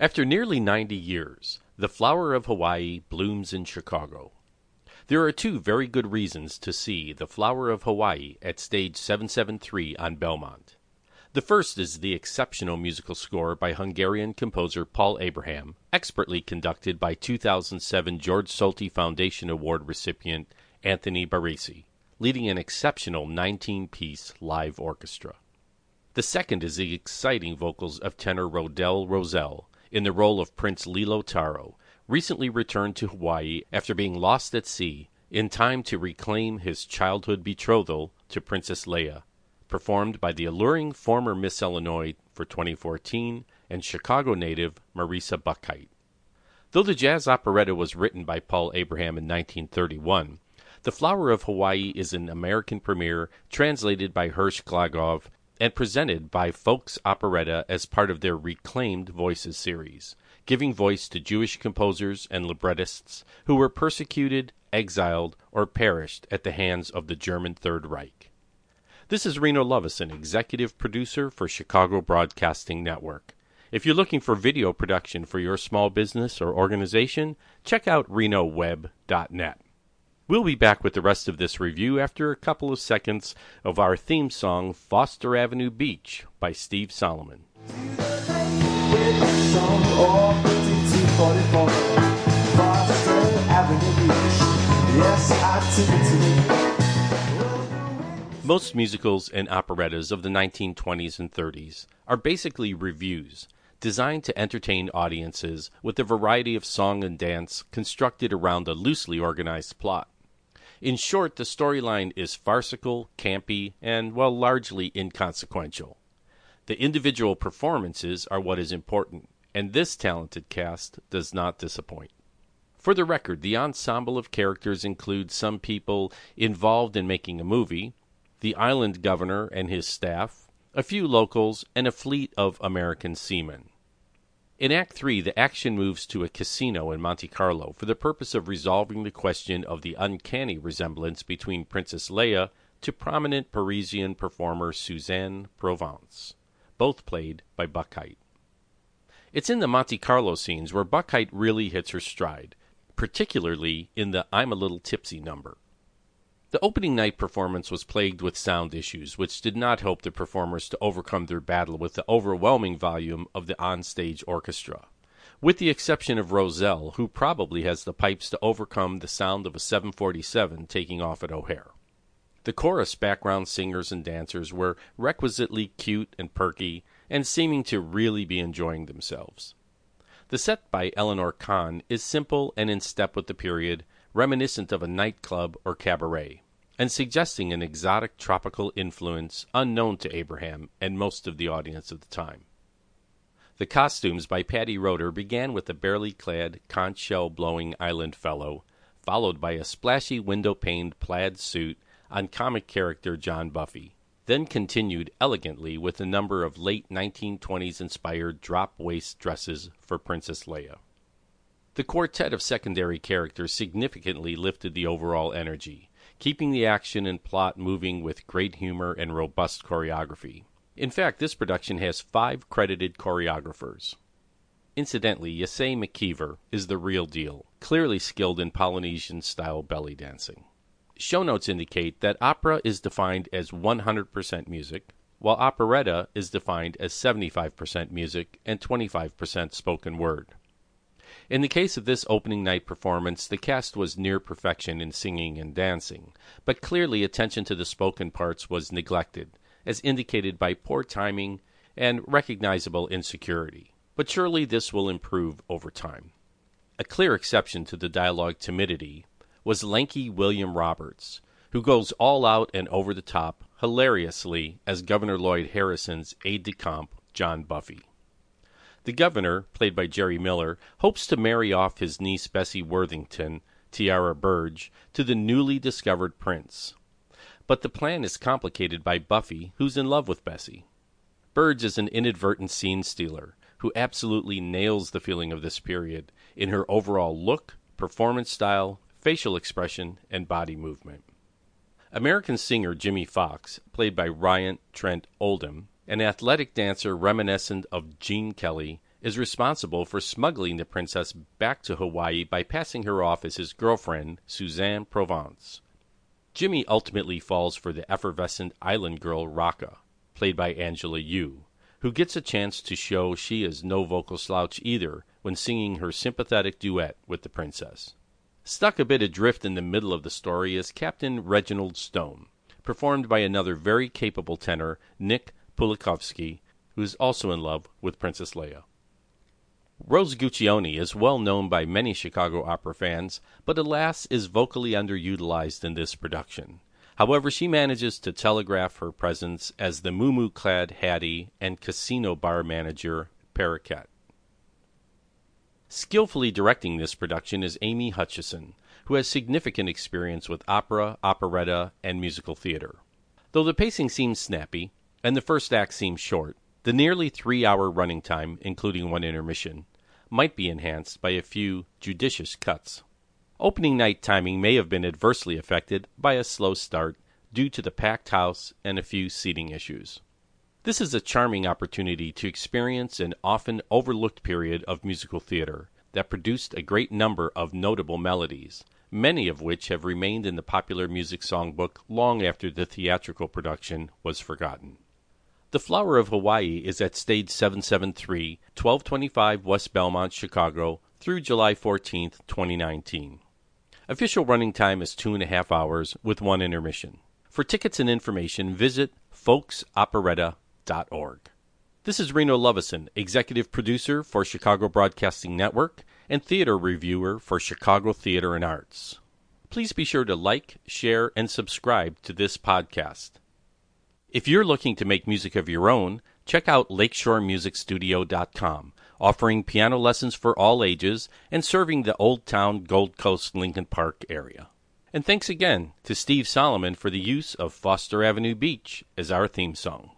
After nearly 90 years, the flower of Hawaii blooms in Chicago. There are two very good reasons to see the flower of Hawaii at stage 773 on Belmont. The first is the exceptional musical score by Hungarian composer Paul Abraham, expertly conducted by 2007 George Solti Foundation Award recipient Anthony Barrese, leading an exceptional 19 piece live orchestra. The second is the exciting vocals of tenor Rodell Rosel in the role of Prince Lilo Taro, recently returned to Hawaii after being lost at sea in time to reclaim his childhood betrothal to Princess Leia, performed by the alluring former Miss Illinois for 2014 and Chicago native Marisa Buchheit. Though the jazz operetta was written by Paul Abraham in 1931, The Flower of Hawaii is an American premiere translated by Hersh Glagov and presented by Folks Operetta as part of their Reclaimed Voices series, giving voice to Jewish composers and librettists who were persecuted, exiled, or perished at the hands of the German Third Reich. This is Reno Lovison, executive producer for Chicago Broadcasting Network. If you're looking for video production for your small business or organization, check out renoweb.net. We'll be back with the rest of this review after a couple of seconds of our theme song, Foster Avenue Beach, by Steve Solomon. Most musicals and operettas of the 1920s and 30s are basically revues designed to entertain audiences with a variety of song and dance constructed around a loosely organized plot. In short, the storyline is farcical, campy, and, well, largely inconsequential. The individual performances are what is important, and this talented cast does not disappoint. For the record, the ensemble of characters includes some people involved in making a movie, the island governor and his staff, a few locals, and a fleet of American seamen. In Act 3, the action moves to a casino in Monte Carlo for the purpose of resolving the question of the uncanny resemblance between Princess Leia to prominent Parisian performer Suzanne Provence, both played by Buchheit. It's in the Monte Carlo scenes where Buchheit really hits her stride, particularly in the I'm a Little Tipsy number. The opening night performance was plagued with sound issues, which did not help the performers to overcome their battle with the overwhelming volume of the onstage orchestra. With the exception of Rosel, who probably has the pipes to overcome the sound of a 747 taking off at O'Hare. The chorus background singers and dancers were requisitely cute and perky, and seeming to really be enjoying themselves. The set by Eleanor Kahn is simple and in step with the period, reminiscent of a nightclub or cabaret, and suggesting an exotic tropical influence unknown to Abraham and most of the audience of the time. The costumes by Patty Roeder began with a barely clad, conch shell blowing island fellow, followed by a splashy window paned plaid suit on comic character John Buffy, then continued elegantly with a number of late 1920s inspired drop waist dresses for Princess Leia. The quartet of secondary characters significantly lifted the overall energy, keeping the action and plot moving with great humor and robust choreography. In fact, this production has five credited choreographers. Incidentally, Yasay McKeever is the real deal, clearly skilled in Polynesian style belly dancing. Show notes indicate that opera is defined as 100% music, while operetta is defined as 75% music and 25% spoken word. In the case of this opening night performance, the cast was near perfection in singing and dancing, but clearly attention to the spoken parts was neglected, as indicated by poor timing and recognizable insecurity. But surely this will improve over time. A clear exception to the dialogue timidity was lanky William Roberts, who goes all out and over the top, hilariously, as Governor Lloyd Harrison's aide de camp, John Buffy. The governor, played by Jerry Miller, hopes to marry off his niece Bessie Worthington, Tiara Burge, to the newly discovered prince. But the plan is complicated by Buffy, who's in love with Bessie. Burge is an inadvertent scene stealer who absolutely nails the feeling of this period in her overall look, performance style, facial expression, and body movement. American singer Jimmy Fox, played by Ryan Trent Oldham, an athletic dancer reminiscent of Gene Kelly, is responsible for smuggling the princess back to Hawaii by passing her off as his girlfriend, Suzanne Provence. Jimmy ultimately falls for the effervescent island girl Raka, played by Angela Yu, who gets a chance to show she is no vocal slouch either when singing her sympathetic duet with the princess. Stuck a bit adrift in the middle of the story is Captain Reginald Stone, performed by another very capable tenor, Nick Pulikovsky, who is also in love with Princess Leia. Rose Guccione is well known by many Chicago opera fans, but alas is vocally underutilized in this production. However, she manages to telegraph her presence as the muumuu clad Hattie and casino bar manager Paraquet. Skillfully directing this production is Amy Hutchison, who has significant experience with opera, operetta, and musical theater. Though the pacing seems snappy, and the first act seems short, the nearly three hour running time, including one intermission, might be enhanced by a few judicious cuts. Opening night timing may have been adversely affected by a slow start due to the packed house and a few seating issues. This is a charming opportunity to experience an often overlooked period of musical theater that produced a great number of notable melodies, many of which have remained in the popular music songbook long after the theatrical production was forgotten. The Flower of Hawaii is at stage 773, 1225 West Belmont, Chicago, through July 14, 2019. Official running time is two and a half hours with one intermission. For tickets and information, visit folksoperetta.org. This is Reno Lovison, executive producer for Chicago Broadcasting Network and theater reviewer for Chicago Theater and Arts. Please be sure to like, share, and subscribe to this podcast. If you're looking to make music of your own, check out lakeshoremusicstudio.com, offering piano lessons for all ages and serving the Old Town Gold Coast Lincoln Park area. And thanks again to Steve Solomon for the use of Foster Avenue Beach as our theme song.